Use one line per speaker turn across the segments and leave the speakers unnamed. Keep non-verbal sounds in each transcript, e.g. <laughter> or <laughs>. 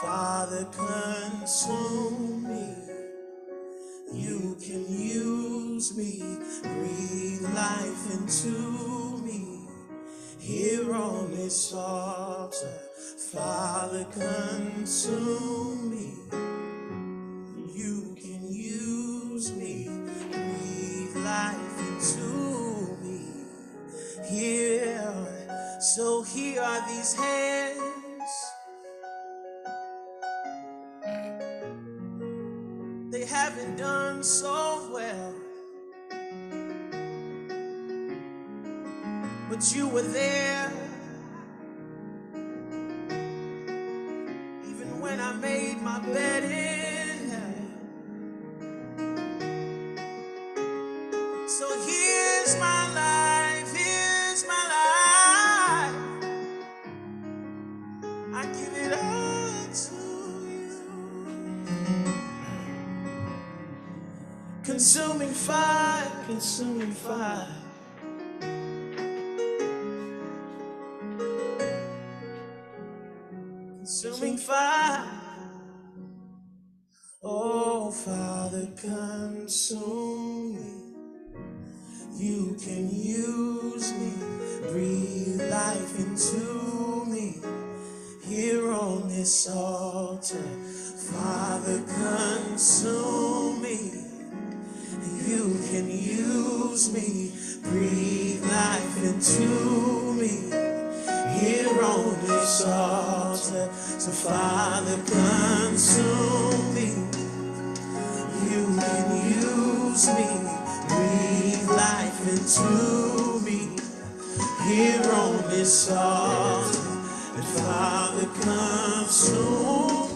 Father, consume me. You can use me, breathe life into me. Here on this altar, Father, consume me. You can use me, breathe life into me. Here, so here are these hands. But you were there even when I made my bed in hell. So here's my life, here's my life. I give it all to you. Consuming fire, consuming fire. Father, consume me. You can use me, breathe life into me. Here on this altar, Father, consume me. You can use me, breathe life into me. Here on this altar, so Father, consume me. Can use me, breathe life into me. Here on this altar, and Father, consume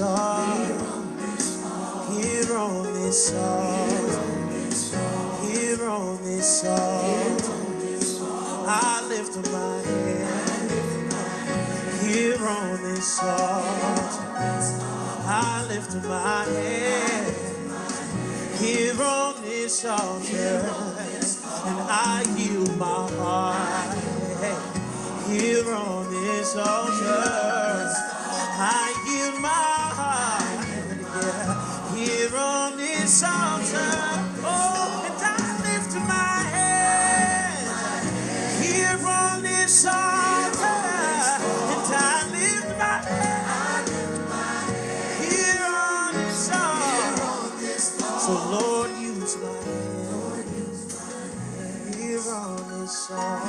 earth, here on this earth, here on this earth. I lift up my hand here on this altar. I lift up my hand here on this altar, and I yield my heart. Here on this altar, I on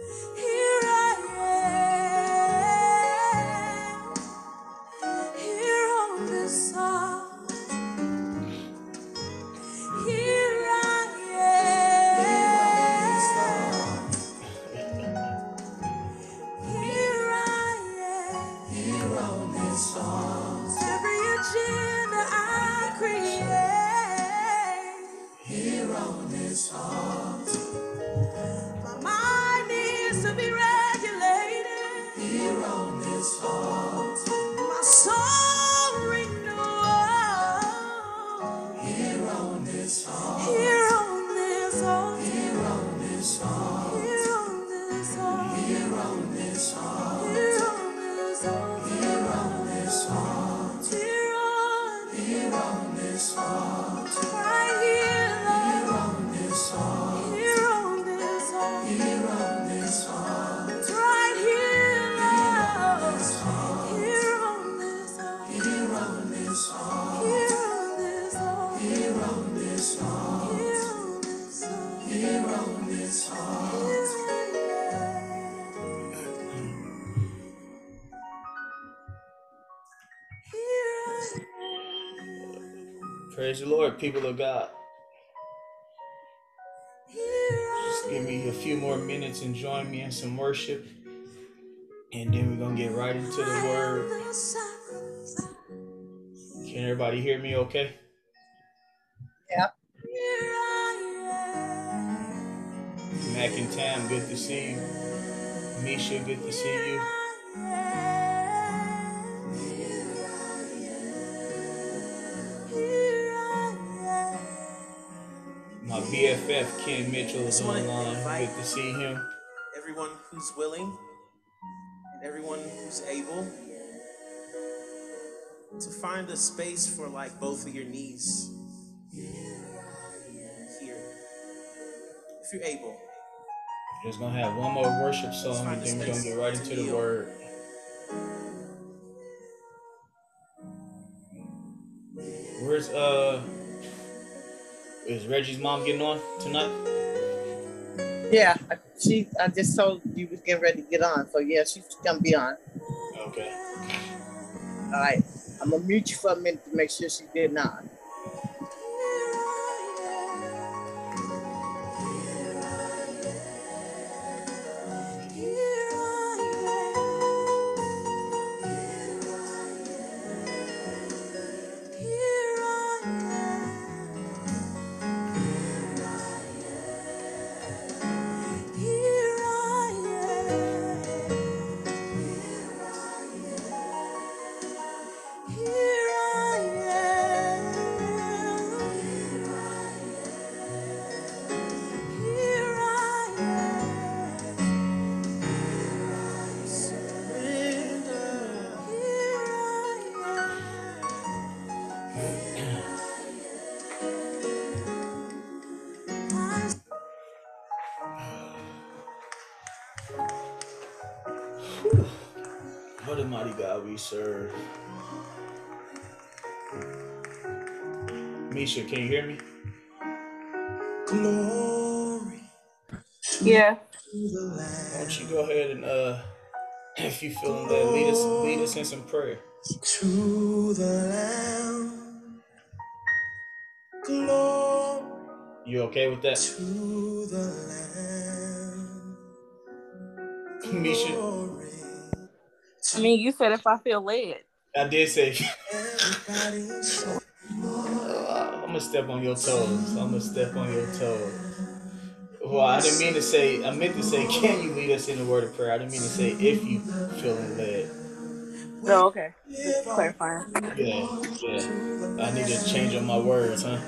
嘿。<laughs>
Praise the Lord, people of God. Just give me a few more minutes and join me in some worship. And then we're going to get right into the word. Can everybody hear me okay?
Yep.
Mac and Tam, good to see you. Misha, good to see you. BFF Ken Mitchell is
wanna
online. Good to see him.
everyone who's willing and everyone who's able to find a space for like both of your knees here if you're able We're
Just gonna have one more worship song and then we're gonna get right into the word. Where's uh is Reggie's mom getting on tonight?
Yeah, she. I just told you was getting ready to get on, so yeah, she's gonna be on.
Okay.
All right, I'm gonna mute you for a minute to make sure she's getting on.
Serve. Misha, can you hear me?
glory
Yeah.
Why don't you go ahead and uh <clears throat> if you feeling that, lead us lead us in some prayer.
to the lamb glory
You okay with that?
I mean, you said if I feel led.
I did say <laughs> I'm gonna step on your toes. I'm gonna step on your toes. Well, I didn't mean to say. I meant to say, can you lead us in the word of prayer? I didn't mean to say if you feeling led.
Oh, okay. Just clarifying.
Yeah, yeah. I need to change up my words, huh?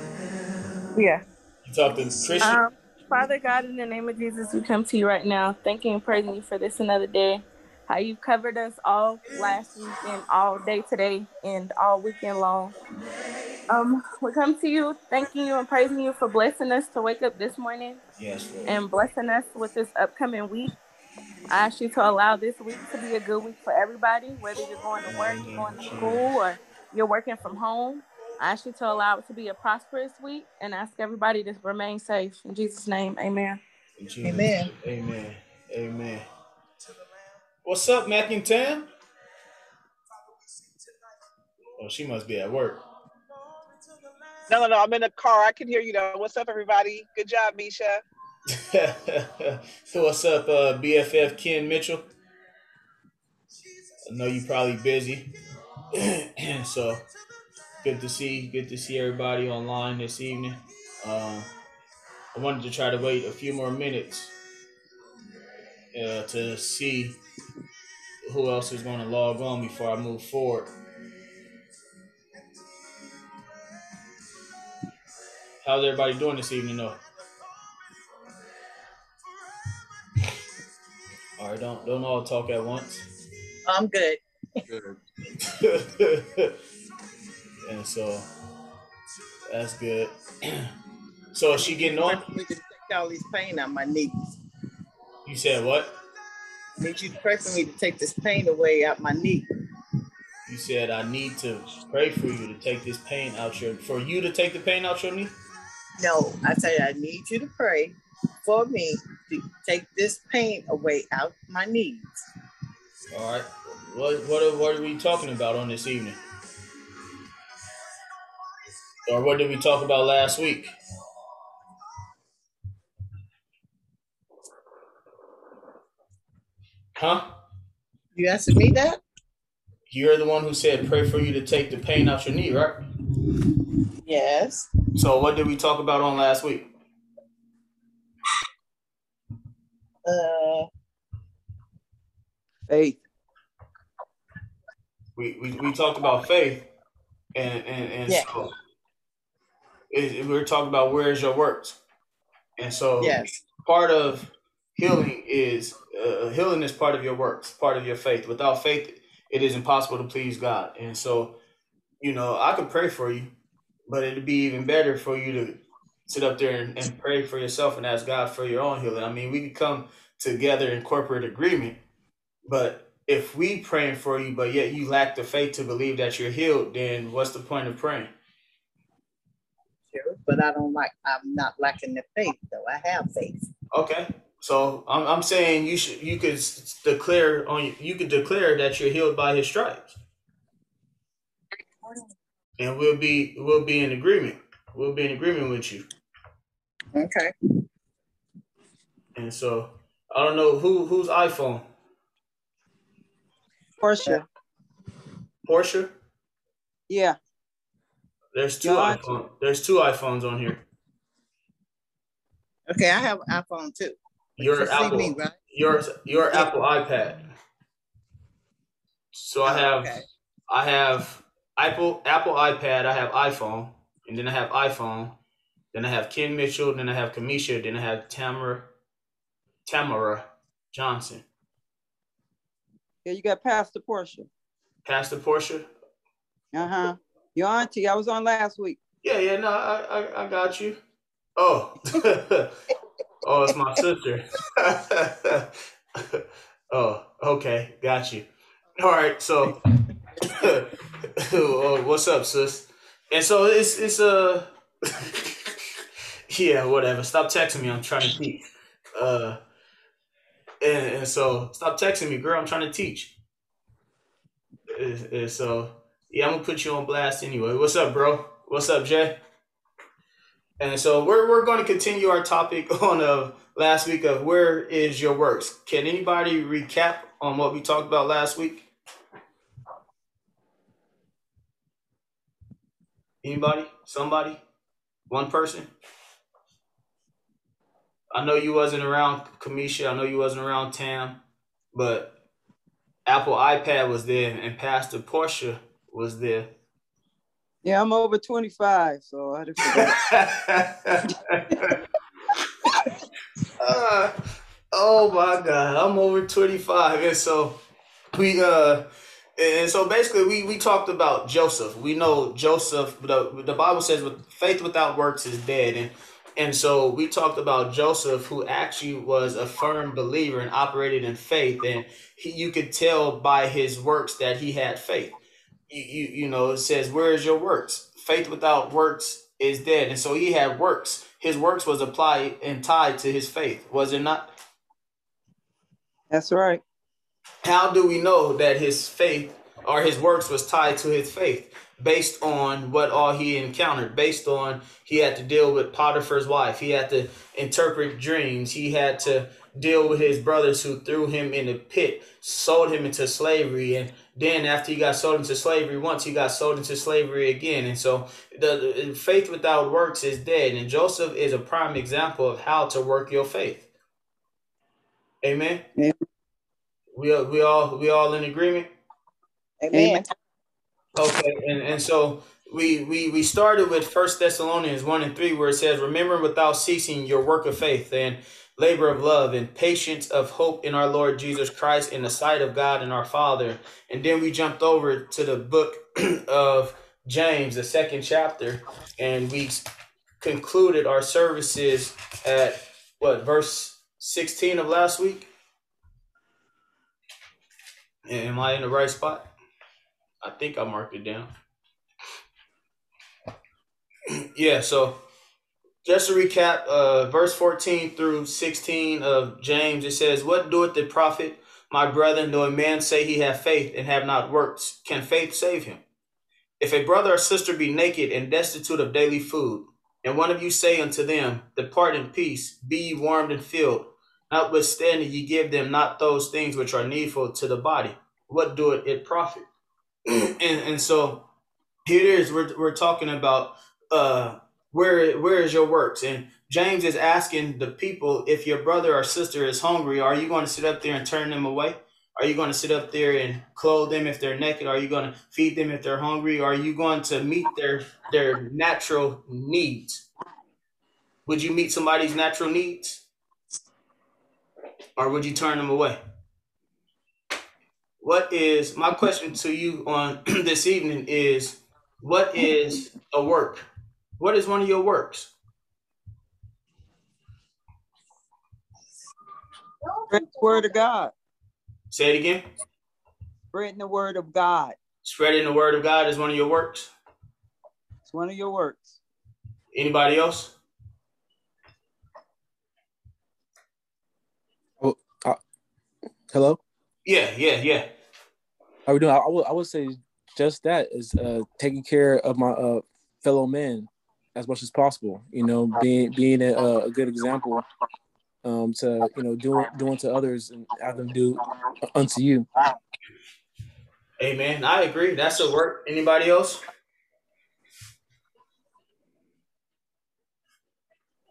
Yeah.
You talk to Christian.
Um, Father God, in the name of Jesus, we come to you right now, thanking and praising you for this another day. How you covered us all last week and all day today and all weekend long. Um, we come to you, thanking you and praising you for blessing us to wake up this morning
yes, Lord.
and blessing us with this upcoming week. I ask you to allow this week to be a good week for everybody, whether you're going to work, you're going to school, or you're working from home. I ask you to allow it to be a prosperous week and ask everybody to remain safe. In Jesus' name, amen.
In Jesus'
Amen.
Amen. Amen. What's up, and Tam? Oh, she must be at work.
No, no, no. I'm in the car. I can hear you though. What's up, everybody? Good job, Misha. <laughs>
so what's up, uh, BFF Ken Mitchell? I know you're probably busy, <clears throat> so good to see good to see everybody online this evening. Um, I wanted to try to wait a few more minutes uh, to see who else is going to log on before I move forward. How's everybody doing this evening, though? All right, don't don't all talk at once.
I'm good. <laughs>
and so that's good. <clears throat> so is she getting on?
Pray for take all these pain on my knees.
You said what?
Need you to pray for me to take this pain away out my knee.
You said I need to pray for you to take this pain out your for you to take the pain out your knee.
No, I said I need you to pray for me to take this pain away out my knees.
All right. What what are, what are we talking about on this evening? Or what did we talk about last week? Huh?
You asking me that?
You're the one who said pray for you to take the pain out your knee, right?
Yes.
So what did we talk about on last week?
Uh,
Faith.
We we, we talked about faith, and and and
Yeah.
so it, we were talking about where's your works, and so
yes.
part of healing is uh, healing is part of your works, part of your faith. Without faith, it is impossible to please God. And so, you know, I could pray for you, but it'd be even better for you to sit up there and, and pray for yourself and ask God for your own healing. I mean, we could come together in corporate agreement, but if we praying for you, but yet you lack the faith to believe that you're healed, then what's the point of praying?
Sure. But I don't like, I'm not lacking the faith, though. I have faith.
Okay. So I'm, I'm saying you should you could declare on you could declare that you're healed by his stripes. And we'll be we'll be in agreement. We'll be in agreement with you.
Okay.
And so I don't know who whose iPhone.
Portia.
Portia?
Yeah.
There's two
John.
iPhone, there's two iPhones on here.
Okay, I have an iPhone too.
Your
You
Apple
me, right?
your your Apple iPad. So I have
Okay.
I have Apple Apple iPad, I have iPhone, and then I have iPhone, then I have Ken Mitchell, then I have Kamisha, then I have Tamara Tamara Johnson.
Yeah, you got Pastor Portia.
Pastor Portia.
Uh huh. Your auntie. I was on last week.
Yeah, yeah, no, I I, I got you. Oh. <laughs> oh, it's my sister. <laughs> oh, okay, got you. All right, so <laughs> oh, what's up, sis? And so it's it's uh <laughs> yeah, whatever. Stop texting me. I'm trying to teach. Uh, and, and so stop texting me, girl. I'm trying to teach. And, and so yeah, I'm gonna put you on blast anyway. What's up, bro? What's up, Jay? And so we're we're going to continue our topic <laughs> on uh last week of where is your works. Can anybody recap on what we talked about last week? Anybody? Somebody? One person? I know you wasn't around Kamisha. I know you wasn't around Tam, but Apple iPad was there and Pastor Portia was there.
Yeah, I'm over 25, so I forgot. <laughs>
uh, oh my god, I'm over 25. And so we uh and so basically we we talked about Joseph. We know Joseph the the Bible says with faith without works is dead and and so we talked about Joseph who actually was a firm believer and operated in faith and he, you could tell by his works that he had faith. You, you you know it says where is your works? Faith without works is dead. And so he had works. His works was applied and tied to his faith, was it not?
That's right.
How do we know that his faith or his works was tied to his faith? Based on what all he encountered, based on he had to deal with Potiphar's wife, he had to interpret dreams, he had to deal with his brothers who threw him in the pit, sold him into slavery, and then after he got sold into slavery once, he got sold into slavery again. And so the, the faith without works is dead. And Joseph is a prime example of how to work your faith. Amen.
Amen.
We are, we all we all in agreement.
Amen.
Okay, and, and so we, we we started with First Thessalonians one and three, where it says, "Remember without ceasing your work of faith and labor of love and patience of hope in our Lord Jesus Christ in the sight of God and our Father." And then we jumped over to the book <clears throat> of James, the second chapter, and we concluded our services at what verse sixteen of last week. Am I in the right spot? I think I marked it down. <clears throat> yeah, so just to recap, uh, verse 14 through 16 of James, it says, What doeth the profit, my brethren, though a man say he have faith and have not works? Can faith save him? If a brother or sister be naked and destitute of daily food, and one of you say unto them, Depart in peace, be ye warmed and filled, notwithstanding ye give them not those things which are needful to the body, what doeth it profit? <clears throat> and, and so here it is, we're, we're talking about uh, where where is your works? And James is asking the people, if your brother or sister is hungry, are you going to sit up there and turn them away? Are you going to sit up there and clothe them if they're naked? Are you going to feed them if they're hungry? Are you going to meet their their natural needs? Would you meet somebody's natural needs? Or would you turn them away? What is my question to you on <clears throat> this evening is what is a work? What is one of your works?
Spread the word of God.
Say it again.
Spreading the word of God.
Spreading the word of God is one of your works.
It's one of your works.
Anybody else?
Oh, uh, hello.
Yeah, yeah, yeah.
How we doing? I, I would I would say just that is uh, taking care of my uh, fellow men as much as possible. You know, being being a, a good example um, to you know doing doing to others and have them do unto you.
Amen. I agree. That's a work. Anybody else?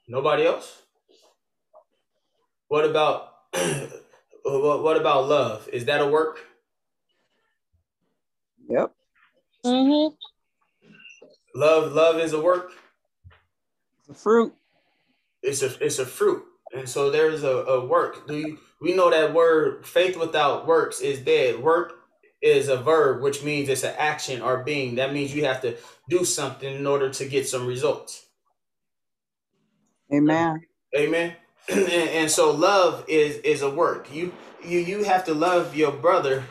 Nobody else? What about <clears throat> what, what about love? Is that a work?
Yep.
Mm-hmm.
Love love is a work.
Fruit.
It's a it's a fruit. And so there's a, a work. Do you, we know that word faith without works is dead. Work is a verb, which means it's an action or being. That means you have to do something in order to get some results.
Amen.
Amen. <clears throat> and, and so love is is a work. You you you have to love your brother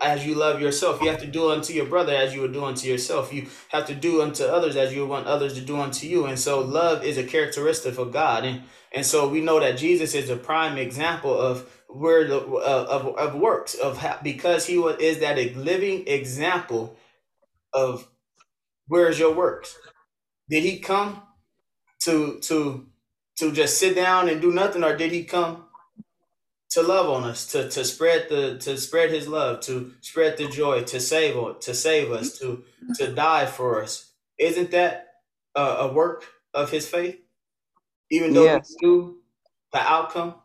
as you love yourself. You have to do unto your brother as you would do unto yourself. You have to do unto others as you want others to do unto you. And so love is a characteristic of God. And and so we know that Jesus is a prime example of where the uh, of, of works of how, because he was is that a living example of where's your works. Did he come to to to just sit down and do nothing, or did he come to love on us, to to spread the to spread his love, to spread the joy, to save to save us, to to die for us? Isn't that a, a work of his faith? Even though
Yes.
he knew the outcome,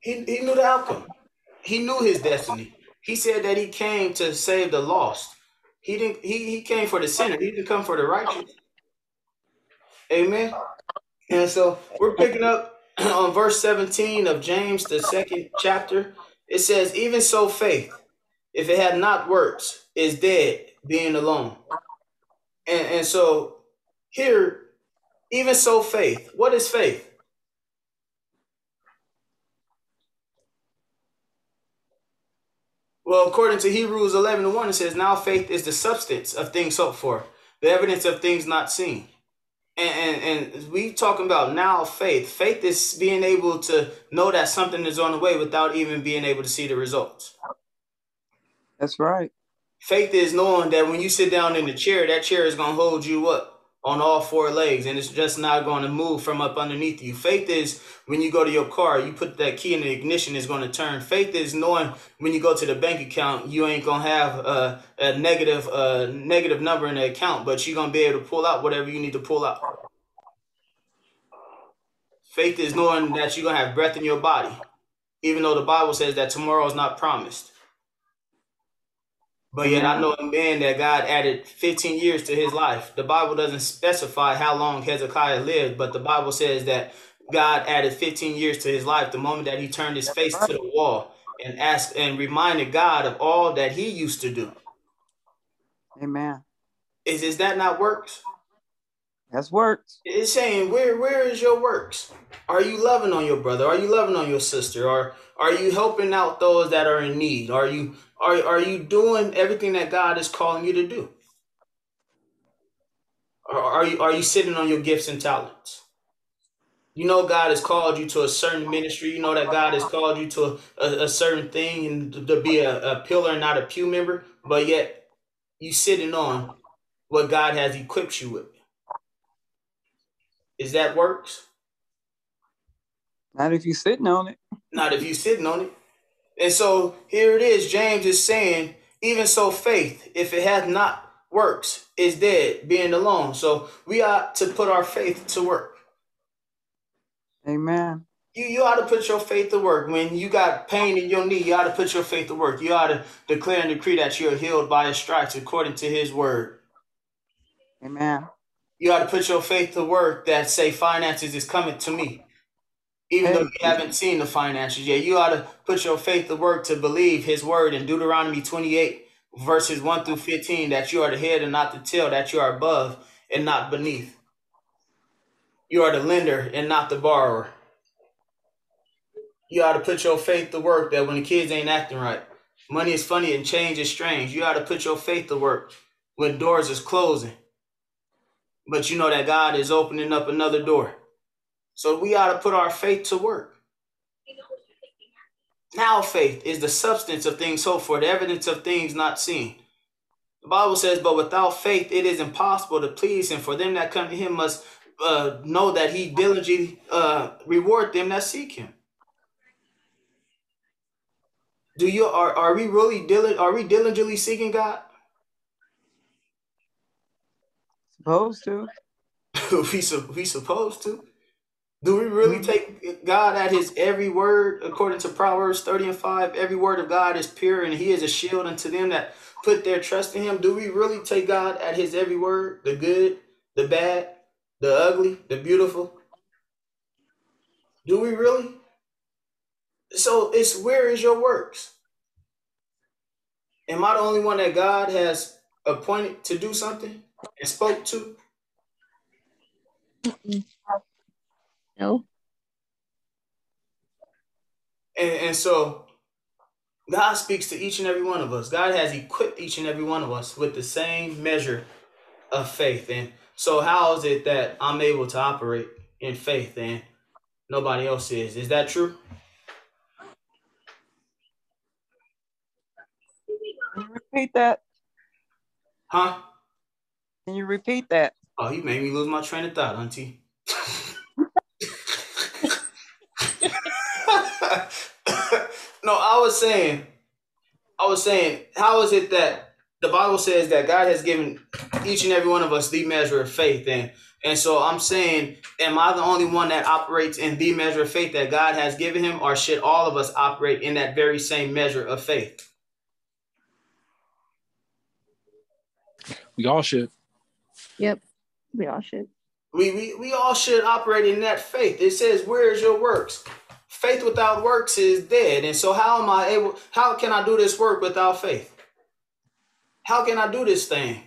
he he knew the outcome. He knew his destiny. He said that he came to save the lost. He didn't. He he came for the sinner. He didn't come for the righteous. Amen. And so we're picking up <clears throat> on verse 17 of James, the second chapter. It says, Even so, faith, if it had not works, is dead, being alone. And, and so here, even so, faith. What is faith? Well, according to Hebrews 11 and 1, it says, Now faith is the substance of things hoped for, the evidence of things not seen and, and and we talking about now faith. Faith is being able to know that something is on the way without even being able to see the results.
That's right.
Faith is knowing that when you sit down in the chair, that chair is gonna hold you up on all four legs and it's just not going to move from up underneath you. Faith is when you go to your car, you put that key in the ignition, it's going to turn. Faith is knowing when you go to the bank account, you ain't going to have a, a negative uh, negative number in the account, but you're going to be able to pull out whatever you need to pull out. Faith is knowing that you're going to have breath in your body, even though the Bible says that tomorrow is not promised. But yet I know a man that God added 15 years to his life. The Bible doesn't specify how long Hezekiah lived, but the Bible says that God added 15 years to his life the moment that he turned his face to the wall and asked and reminded God of all that he used to do.
Amen.
Is is that not works?
That's works.
It's saying, where where is your works? Are you loving on your brother? Are you loving on your sister? Or are you helping out those that are in need? Are you are are you doing everything that God is calling you to do? Or are you are you sitting on your gifts and talents? You know God has called you to a certain ministry. You know that God has called you to a, a, a certain thing and to be a, a pillar and not a pew member, but yet you sitting on what God has equipped you with. Is that works?
Not if you're sitting on it.
Not if you're sitting on it. And so here it is. James is saying, even so, faith, if it hath not works, is dead, being alone. So we ought to put our faith to work.
Amen.
You, you ought to put your faith to work. When you got pain in your knee, you ought to put your faith to work. You ought to declare and decree that you're healed by his stripes according to his word.
Amen.
You ought to put your faith to work that say finances is coming to me. Even though you haven't seen the finances yet, you ought to put your faith to work to believe his word in Deuteronomy 28, verses 1 through 15, that you are the head and not the tail, that you are above and not beneath. You are the lender and not the borrower. You ought to put your faith to work that when the kids ain't acting right, money is funny and change is strange. You ought to put your faith to work when doors is closing. But you know that God is opening up another door. So we ought to put our faith to work. Now faith is the substance of things hoped for, the evidence of things not seen. The Bible says, but without faith it is impossible to please him. For them that come to him must uh, know that he diligently uh, reward them that seek him. Do you are are we really diligent? Are we diligently seeking God?
Supposed to. <laughs>
we su- we supposed to. Do we really mm-hmm. take God at his every word according to Proverbs 30 and 5? Every word of God is pure and he is a shield unto them that put their trust in him. Do we really take God at his every word? The good, the bad, the ugly, the beautiful? Do we really? So it's where is your works? Am I the only one that God has appointed to do something and spoke to?
No.
And, and so God speaks to each and every one of us. God has equipped each and every one of us with the same measure of faith. And so, how is it that I'm able to operate in faith and nobody else is? Is that true?
Can you repeat that?
Huh?
Can you repeat that?
Oh, you made me lose my train of thought, Auntie. <laughs> no, I was saying, I was saying, how is it that the Bible says that God has given each and every one of us the measure of faith, and and so I'm saying, am I the only one that operates in the measure of faith that God has given him, or should all of us operate in that very same measure of faith?
We all should.
Yep. We all should.
We, we we all should operate in that faith. It says, "Where is your works?" Faith without works is dead. And so, how am I able? How can I do this work without faith? How can I do this thing?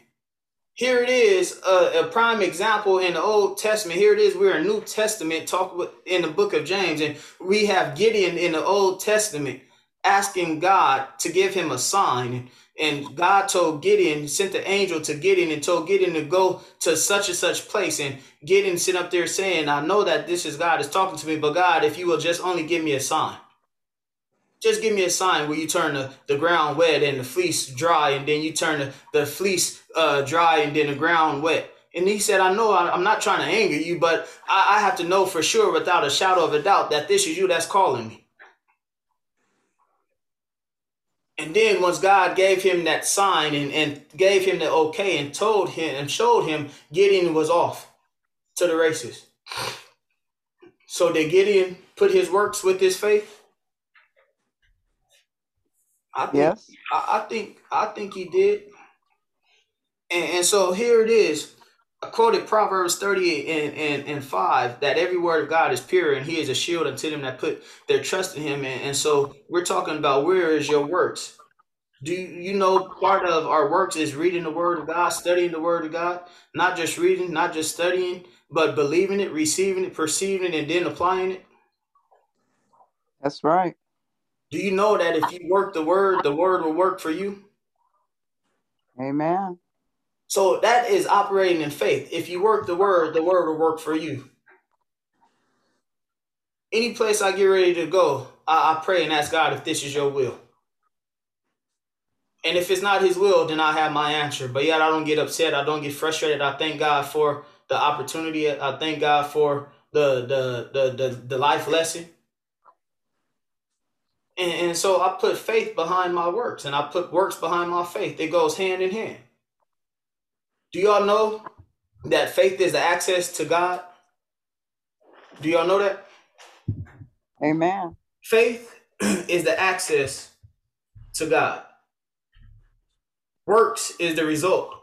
Here it is, a, a prime example in the Old Testament. Here it is. We're in New Testament, talk in the book of James, and we have Gideon in the Old Testament asking God to give him a sign. And God told Gideon, sent the angel to Gideon and told Gideon to go to such and such place. And Gideon sit up there saying, I know that this is God is talking to me, but God, if you will just only give me a sign. Just give me a sign where you turn the, the ground wet and the fleece dry, and then you turn the, the fleece uh, dry and then the ground wet. And he said, I know I'm not trying to anger you, but I, I have to know for sure without a shadow of a doubt that this is you that's calling me. And then once God gave him that sign and, and gave him the okay and told him and showed him, Gideon was off to the races. So did Gideon put his works with his faith? I think,
Yes.
I, I think I think he did. And, and so here it is. I quoted Proverbs 30 and, and, and 5 that every word of God is pure and he is a shield unto them that put their trust in him. And, and so we're talking about where is your works? Do you, you know part of our works is reading the word of God, studying the word of God, not just reading, not just studying, but believing it, receiving it, perceiving it, and then applying it?
That's right.
Do you know that if you work the word, the word will work for you?
Amen.
So that is operating in faith. If you work the word, the word will work for you. Any place I get ready to go, I, I pray and ask God if this is your will. And if it's not his will, then I have my answer. But yet I don't get upset. I don't get frustrated. I thank God for the opportunity. I thank God for the the the the, the life lesson. And, and so I put faith behind my works and I put works behind my faith. It goes hand in hand. Do y'all know that faith is the access to God? Do y'all know that?
Amen.
Faith <clears throat> is the access to God. Works is the result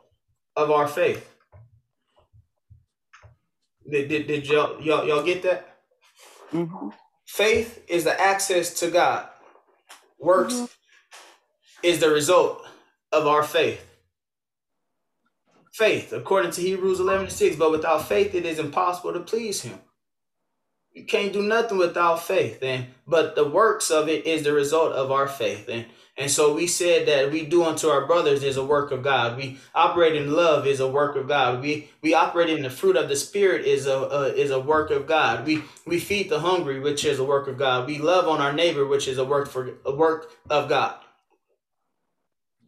of our faith. Did, did, did y'all, y'all, y'all get that?
hmm
Faith is the access to God. Works is the result of our faith. Faith, according to Hebrews 11 6, but without faith it is impossible to please Him. You can't do nothing without faith, and but the works of it is the result of our faith. And and so we said that we do unto our brothers is a work of God. We operate in love is a work of God. We we operate in the fruit of the spirit is a, is a work of God. We we feed the hungry, which is a work of God. We love on our neighbor, which is a work for a work of God.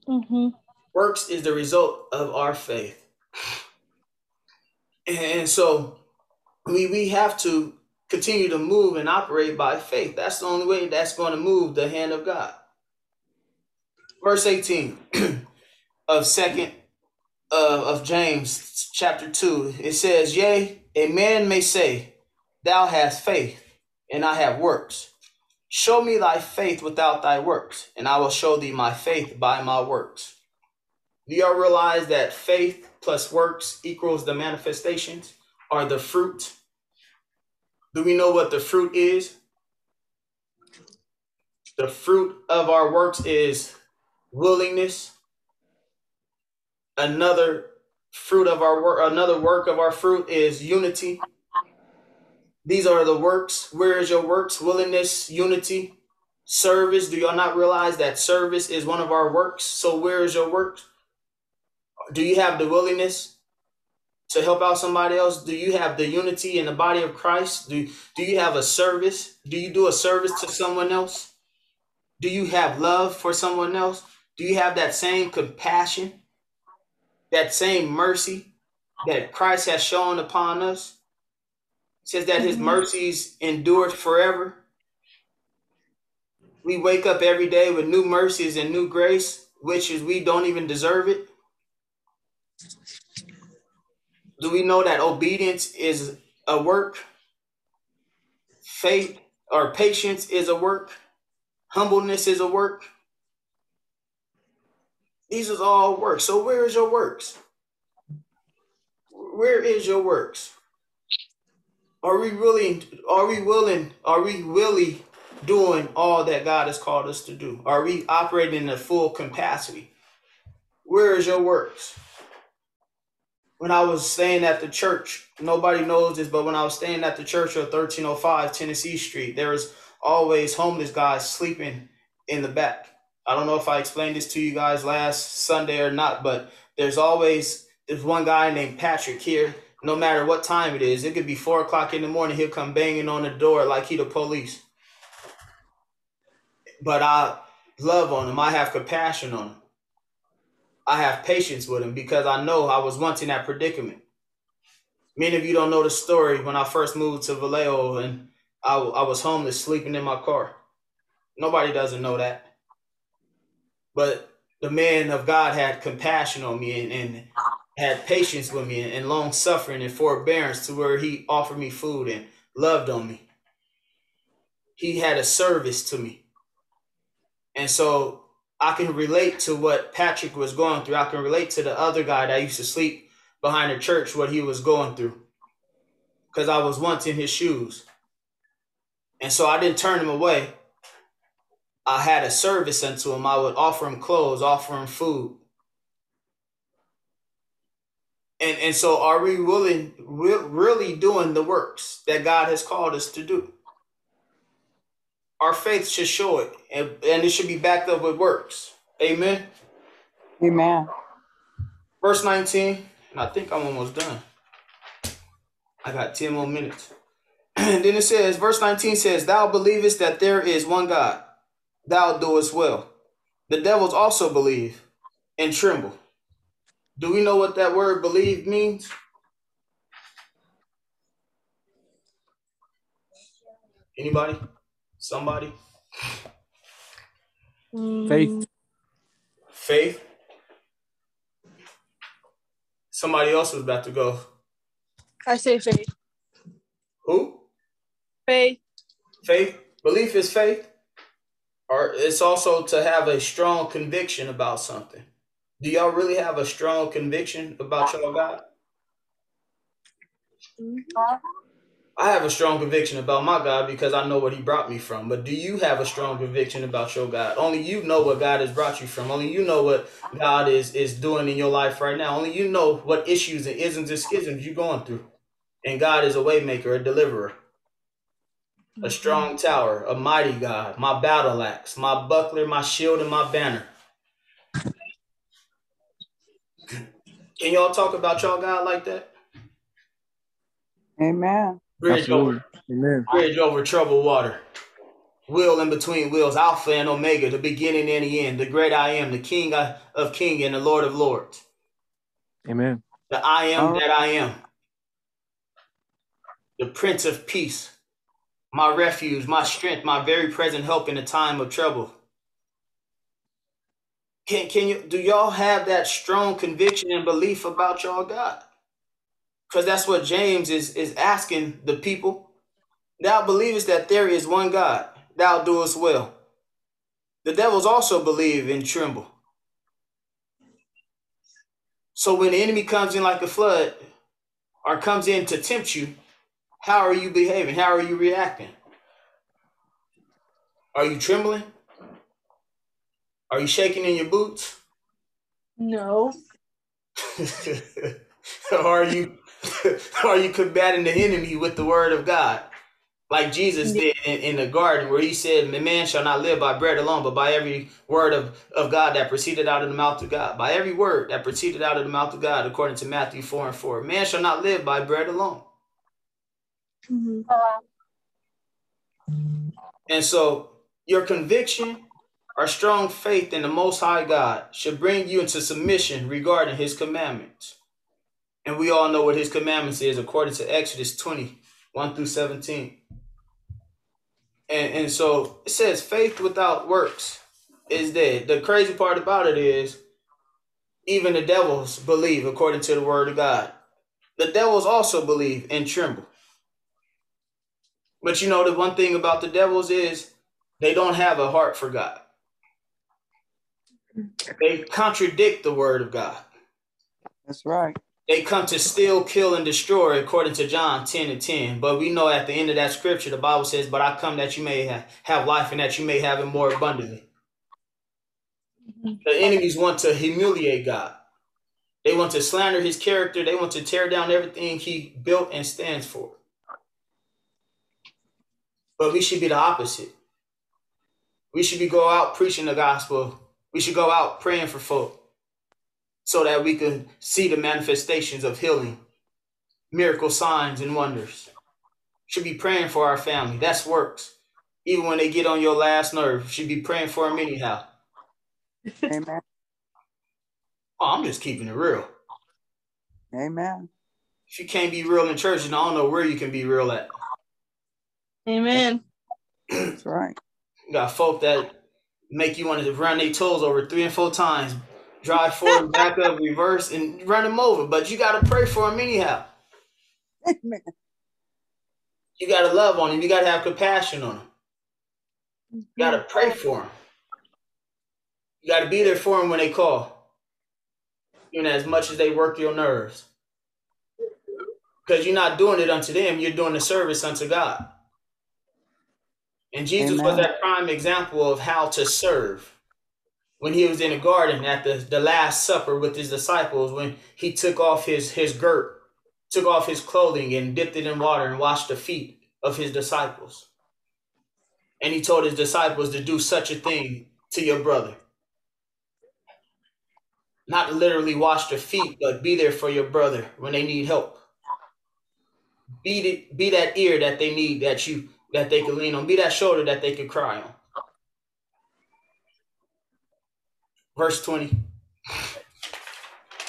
Mm-hmm.
Works is the result of our faith. And so we we have to continue to move and operate by faith. That's the only way that's going to move the hand of God. Verse 18 <clears throat> of second uh, of James chapter 2, it says, Yea, a man may say, Thou hast faith, and I have works. Show me thy faith without thy works, and I will show thee my faith by my works. Do y'all realize that faith plus works equals the manifestations or the fruit? Do we know what the fruit is? The fruit of our works is willingness. Another fruit of our work, another work of our fruit is unity. These are the works. Where is your works? Willingness, unity, service. Do y'all not realize that service is one of our works? So where is your works? Do you have the willingness to help out somebody else? Do you have the unity in the body of Christ? Do, do you have a service? Do you do a service to someone else? Do you have love for someone else? Do you have that same compassion, that same mercy that Christ has shown upon us? It says that his mercies endure forever. We wake up every day with new mercies and new grace, which is we don't even deserve it. Do we know that obedience is a work? Faith or patience is a work? Humbleness is a work? These is all works. So where is your works? Where is your works? Are we really are we willing are we really doing all that God has called us to do? Are we operating in a full capacity? Where is your works? When I was staying at the church, nobody knows this, but when I was staying at the church of 1305 Tennessee Street, there was always homeless guys sleeping in the back. I don't know if I explained this to you guys last Sunday or not, but there's always there's one guy named Patrick here. No matter what time it is, it could be four o'clock in the morning. He'll come banging on the door like he the police. But I love on him. I have compassion on him. I have patience with him because I know I was once in that predicament. Many of you don't know the story when I first moved to Vallejo and I, I was homeless, sleeping in my car. Nobody doesn't know that. But the man of God had compassion on me and, and had patience with me and, and long suffering and forbearance to where he offered me food and loved on me. He had a service to me. And so I can relate to what Patrick was going through. I can relate to the other guy that used to sleep behind the church, what he was going through. Because I was once in his shoes. And so I didn't turn him away. I had a service unto him. I would offer him clothes, offer him food. And and so are we willing re- really doing the works that God has called us to do? Our faith should show it, and, and it should be backed up with works. Amen.
Amen.
Verse 19, and I think I'm almost done. I got 10 more minutes. And <clears throat> then it says, verse 19 says, Thou believest that there is one God, thou doest well. The devils also believe and tremble. Do we know what that word believe means? Anybody? Somebody? Mm.
Faith.
Faith? Somebody else was about to go.
I say faith.
Who?
Faith.
Faith? Belief is faith? Or it's also to have a strong conviction about something. Do y'all really have a strong conviction about your God? Mm-hmm. Uh-huh. I have a strong conviction about my God because I know what He brought me from. But do you have a strong conviction about your God? Only you know what God has brought you from. Only you know what God is is doing in your life right now. Only you know what issues and isms and schisms you're going through. And God is a waymaker, a deliverer, a mm-hmm. strong tower, a mighty God, my battle axe, my buckler, my shield, and my banner. Can y'all talk about y'all God like that?
Amen.
Bridge
Absolutely.
over,
Amen.
bridge over troubled water. Will in between wheels, Alpha and Omega, the beginning and the end, the great I am, the King of King and the Lord of Lords,
Amen.
the I am
right.
that I am, the Prince of Peace, my refuge, my strength, my very present help in a time of trouble. Can can you do y'all have that strong conviction and belief about y'all God? Because that's what James is is asking the people. Thou believest that there is one God, thou doest well. The devils also believe and tremble. So when the enemy comes in like a flood or comes in to tempt you, how are you behaving? How are you reacting? Are you trembling? Are you shaking in your boots?
No. <laughs>
are you <laughs> are you combating the enemy with the word of God? Like Jesus did in, in the garden where he said, Man shall not live by bread alone, but by every word of, of God that proceeded out of the mouth of God. By every word that proceeded out of the mouth of God, according to Matthew 4 and 4. Man shall not live by bread alone.
Mhm.
And so your conviction or strong faith in the Most High God should bring you into submission regarding His commandments. And we all know what His commandments is according to Exodus 20, 1 through 17. And, and so it says faith without works is dead. The crazy part about it is even the devils believe according to the word of God. The devils also believe and tremble. But you know, the one thing about the devils is they don't have a heart for God. They contradict the word of God.
That's right.
They come to steal, kill, and destroy, according to John 10 and 10. But we know at the end of that scripture, the Bible says, But I come that you may ha- have life and that you may have it more abundantly. The enemies want to humiliate God. They want to slander his character. They want to tear down everything he built and stands for. But we should be the opposite. We should be go out preaching the gospel. We should go out praying for folk so that we can see the manifestations of healing, miracle signs and wonders. Should be praying for our family. That's works. Even when they get on your last nerve, should be praying for them anyhow.
Amen.
Oh, I'm just keeping it real.
Amen.
If you can't be real in church, then I don't know where you can be real at.
Amen.
That's right.
You got folk that make you want to run their toes over three and four times, drive forward, back up, reverse, and run them over. But you got to pray for them anyhow.
Amen.
You got to love on them. You got to have compassion on them. You got to mm-hmm. pray for them. You got to be there for them when they call, even as much as they work your nerves. Because you're not doing it unto them, you're doing the service unto God. And Jesus was that prime example of how to serve. When he was in the garden at the, the Last Supper with his disciples, when he took off his, his girt, took off his clothing and dipped it in water and washed the feet of his disciples. And he told his disciples to do such a thing to your brother. Not literally wash their feet, but be there for your brother when they need help. Be, the, be that ear that they need that you that they can lean on. Be that shoulder that they can cry on. Verse 20.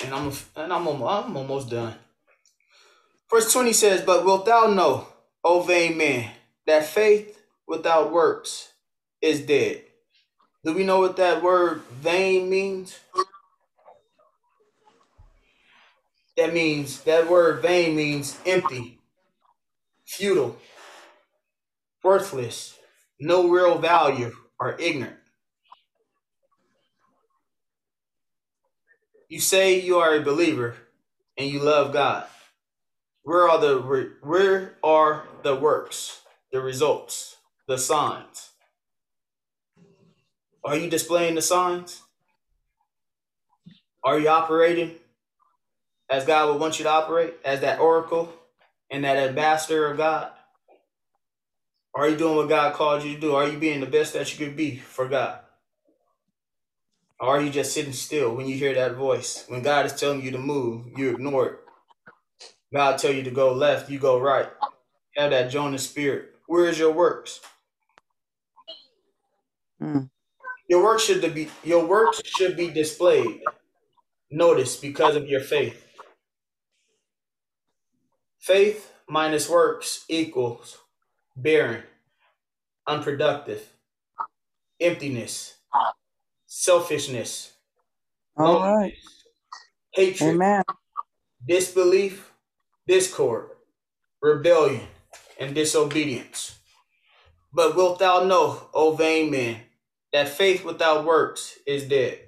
And I'm and I'm I'm almost done. Verse 20 says, But wilt thou know, O vain man, that faith without works is dead. Do we know what that word vain means? That means that word vain means empty, futile, worthless, no real value, or ignorant. You say you are a believer and you love God. Where are the where are the works, the results, the signs? Are you displaying the signs? Are you operating as God would want you to operate, as that oracle and that ambassador of God? Are you doing what God called you to do? Are you being the best that you could be for God? Or are you just sitting still when you hear that voice? When God is telling you to move, you ignore it. God tell you to go left, you go right. Have that Jonah spirit. Where is your works?
Mm.
Your work should be your works should be displayed. Notice because of your faith. Faith minus works equals barren, unproductive, emptiness, selfishness,
All right.
hatred,
Amen.
disbelief, discord, rebellion, and disobedience. But wilt thou know, O vain man, that faith without works is dead?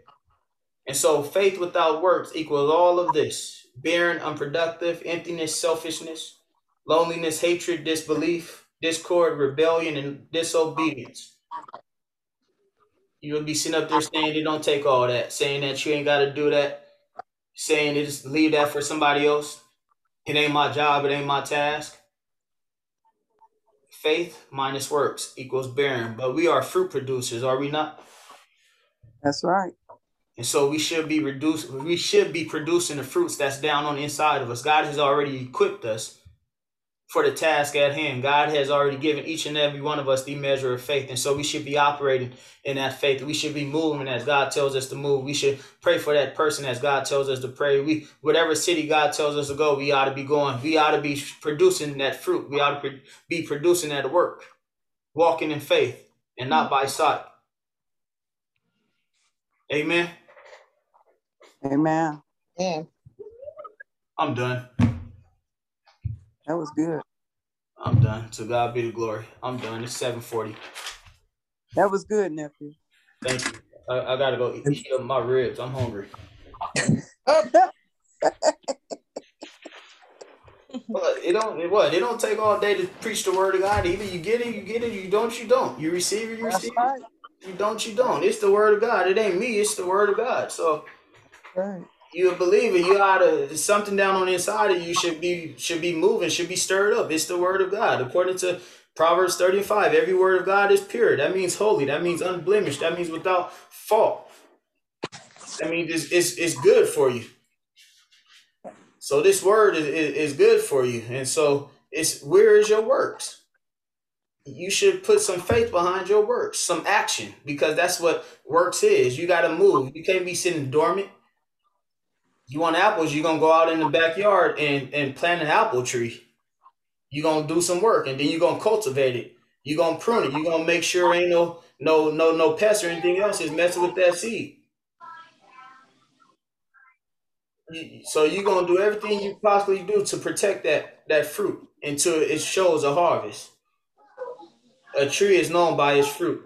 And so faith without works equals all of this barren, unproductive, emptiness, selfishness, loneliness, hatred, disbelief, discord, rebellion, and disobedience. You'll be sitting up there saying it don't take all that, saying that you ain't got to do that, saying it just leave that for somebody else. It ain't my job, it ain't my task. Faith minus works equals barren, but we are fruit producers, are we not?
That's right.
And so we should be reduced. We should be producing the fruits that's down on the inside of us. God has already equipped us for the task at hand. God has already given each and every one of us the measure of faith. And so we should be operating in that faith. We should be moving as God tells us to move. We should pray for that person as God tells us to pray. We whatever city God tells us to go, we ought to be going. We ought to be producing that fruit. We ought to be producing that work, walking in faith and not by sight. Amen.
Amen.
Yeah.
I'm done.
That was good.
I'm done. To God be the glory. I'm done. It's 740.
That was good, nephew.
Thank you. I, I gotta go eat, eat up my ribs. I'm hungry. <laughs> But it don't it what? It don't take all day to preach the word of God. Either you get it, you get it, you don't, you don't. You receive it, you
That's
receive
right.
it. You don't, you don't. It's the word of God. It ain't me, it's the word of God. So
Right.
You a believer, you oughta something down on the inside of you should be should be moving, should be stirred up. It's the word of God. According to Proverbs 35, every word of God is pure. That means holy. That means unblemished. That means without fault. That means it's, it's, it's good for you. So this word is, is, is good for you. And so it's where is your works? You should put some faith behind your works, some action, because that's what works is. You got to move. You can't be sitting dormant. You want apples, you're gonna go out in the backyard and, and plant an apple tree. You're gonna do some work and then you're gonna cultivate it. You're gonna prune it. You're gonna make sure ain't no no no no pests or anything else is messing with that seed. So you're gonna do everything you possibly do to protect that that fruit until it shows a harvest. A tree is known by its fruit.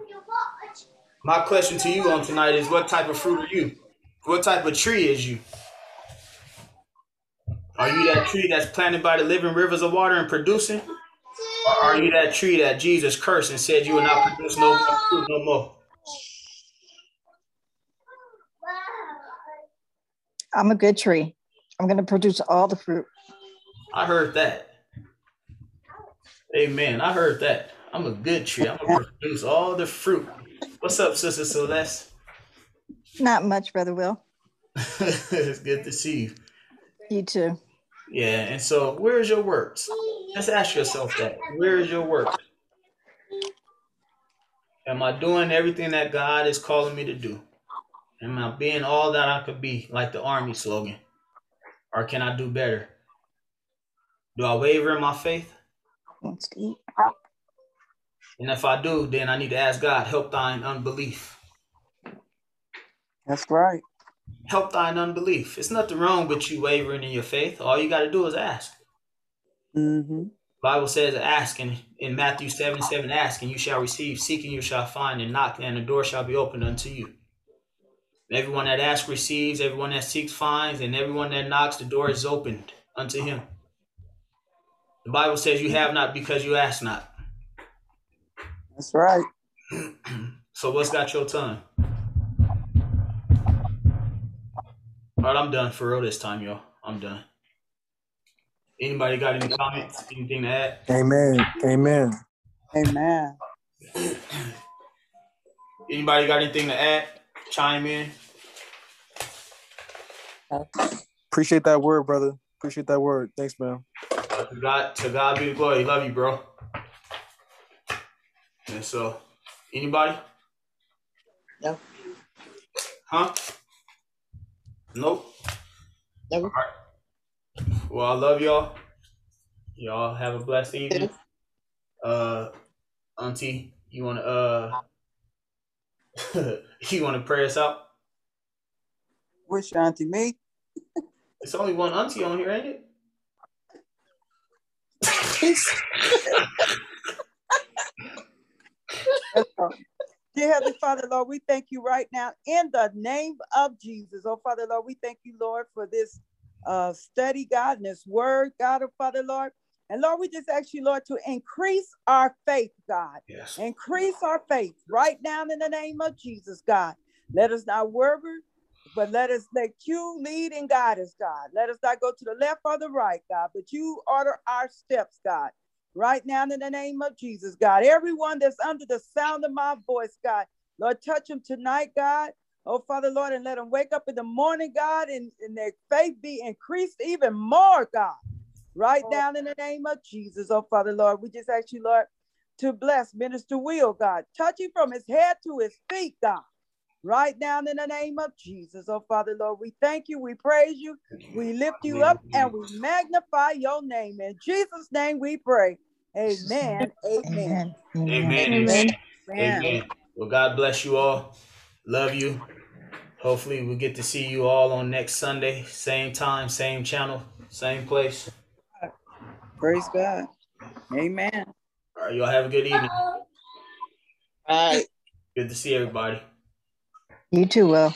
My question to you on tonight is what type of fruit are you? What type of tree is you? Are you that tree that's planted by the living rivers of water and producing? Or are you that tree that Jesus cursed and said you will not produce no more fruit no more?
I'm a good tree. I'm going to produce all the fruit.
I heard that. Amen. I heard that. I'm a good tree. I'm gonna produce all the fruit. What's up, Sister Celeste?
Not much, Brother Will. <laughs>
it's good to see you.
You too.
Yeah, and so where is your works? Just ask yourself that. Where is your work? Am I doing everything that God is calling me to do? Am I being all that I could be, like the army slogan? Or can I do better? Do I waver in my faith?
Wants to eat.
And if I do, then I need to ask God, help thine unbelief.
That's right.
Help thine unbelief. It's nothing wrong with you wavering in your faith. All you got to do is ask.
Mm-hmm.
Bible says, ask and in Matthew 7 7, ask and you shall receive, seeking you shall find, and knock, and the door shall be opened unto you. Everyone that asks receives, everyone that seeks finds, and everyone that knocks, the door is opened unto him. The Bible says you have not because you ask not.
That's right. <clears throat>
So what's got your tongue? All right, I'm done for real this time, y'all. I'm done. Anybody got any comments? Anything to add?
Amen. Amen.
Amen.
Anybody got anything to add? Chime in.
Appreciate that word, brother. Appreciate that word. Thanks, man.
Uh, to God, to God be the glory. Love you, bro. And so, anybody?
No.
Huh? Nope.
Nope.
All right. Well, I love y'all. Y'all have a blessed evening. Uh, Auntie, you wanna uh, <laughs> you wanna pray us out?
Which auntie me?
It's only one auntie on here, ain't it? <laughs>
Dear Heavenly Father, Lord, we thank you right now in the name of Jesus. Oh, Father, Lord, we thank you, Lord, for this uh, study, God, and this word, God, oh, Father, Lord. And Lord, we just ask you, Lord, to increase our faith, God.
Yes.
Increase our faith right now in the name of Jesus, God. Let us not worry, but let us let you lead and guide us, God. Let us not go to the left or the right, God, but you order our steps, God. Right now, in the name of Jesus, God. Everyone that's under the sound of my voice, God. Lord, touch them tonight, God. Oh, Father, Lord, and let them wake up in the morning, God, and, and their faith be increased even more, God. Right oh. down in the name of Jesus, oh, Father, Lord. We just ask you, Lord, to bless Minister Will, God. Touch him from his head to his feet, God. Right down in the name of Jesus, oh, Father, Lord. We thank you, we praise you, we lift you up, and we magnify your name. In Jesus' name we pray. Amen. Amen.
Amen.
Amen.
Amen. Well, God bless you all. Love you. Hopefully, we get to see you all on next Sunday. Same time, same channel, same place.
Praise God. Amen.
All right, y'all have a good evening.
All right.
Good to see everybody.
You too, Will.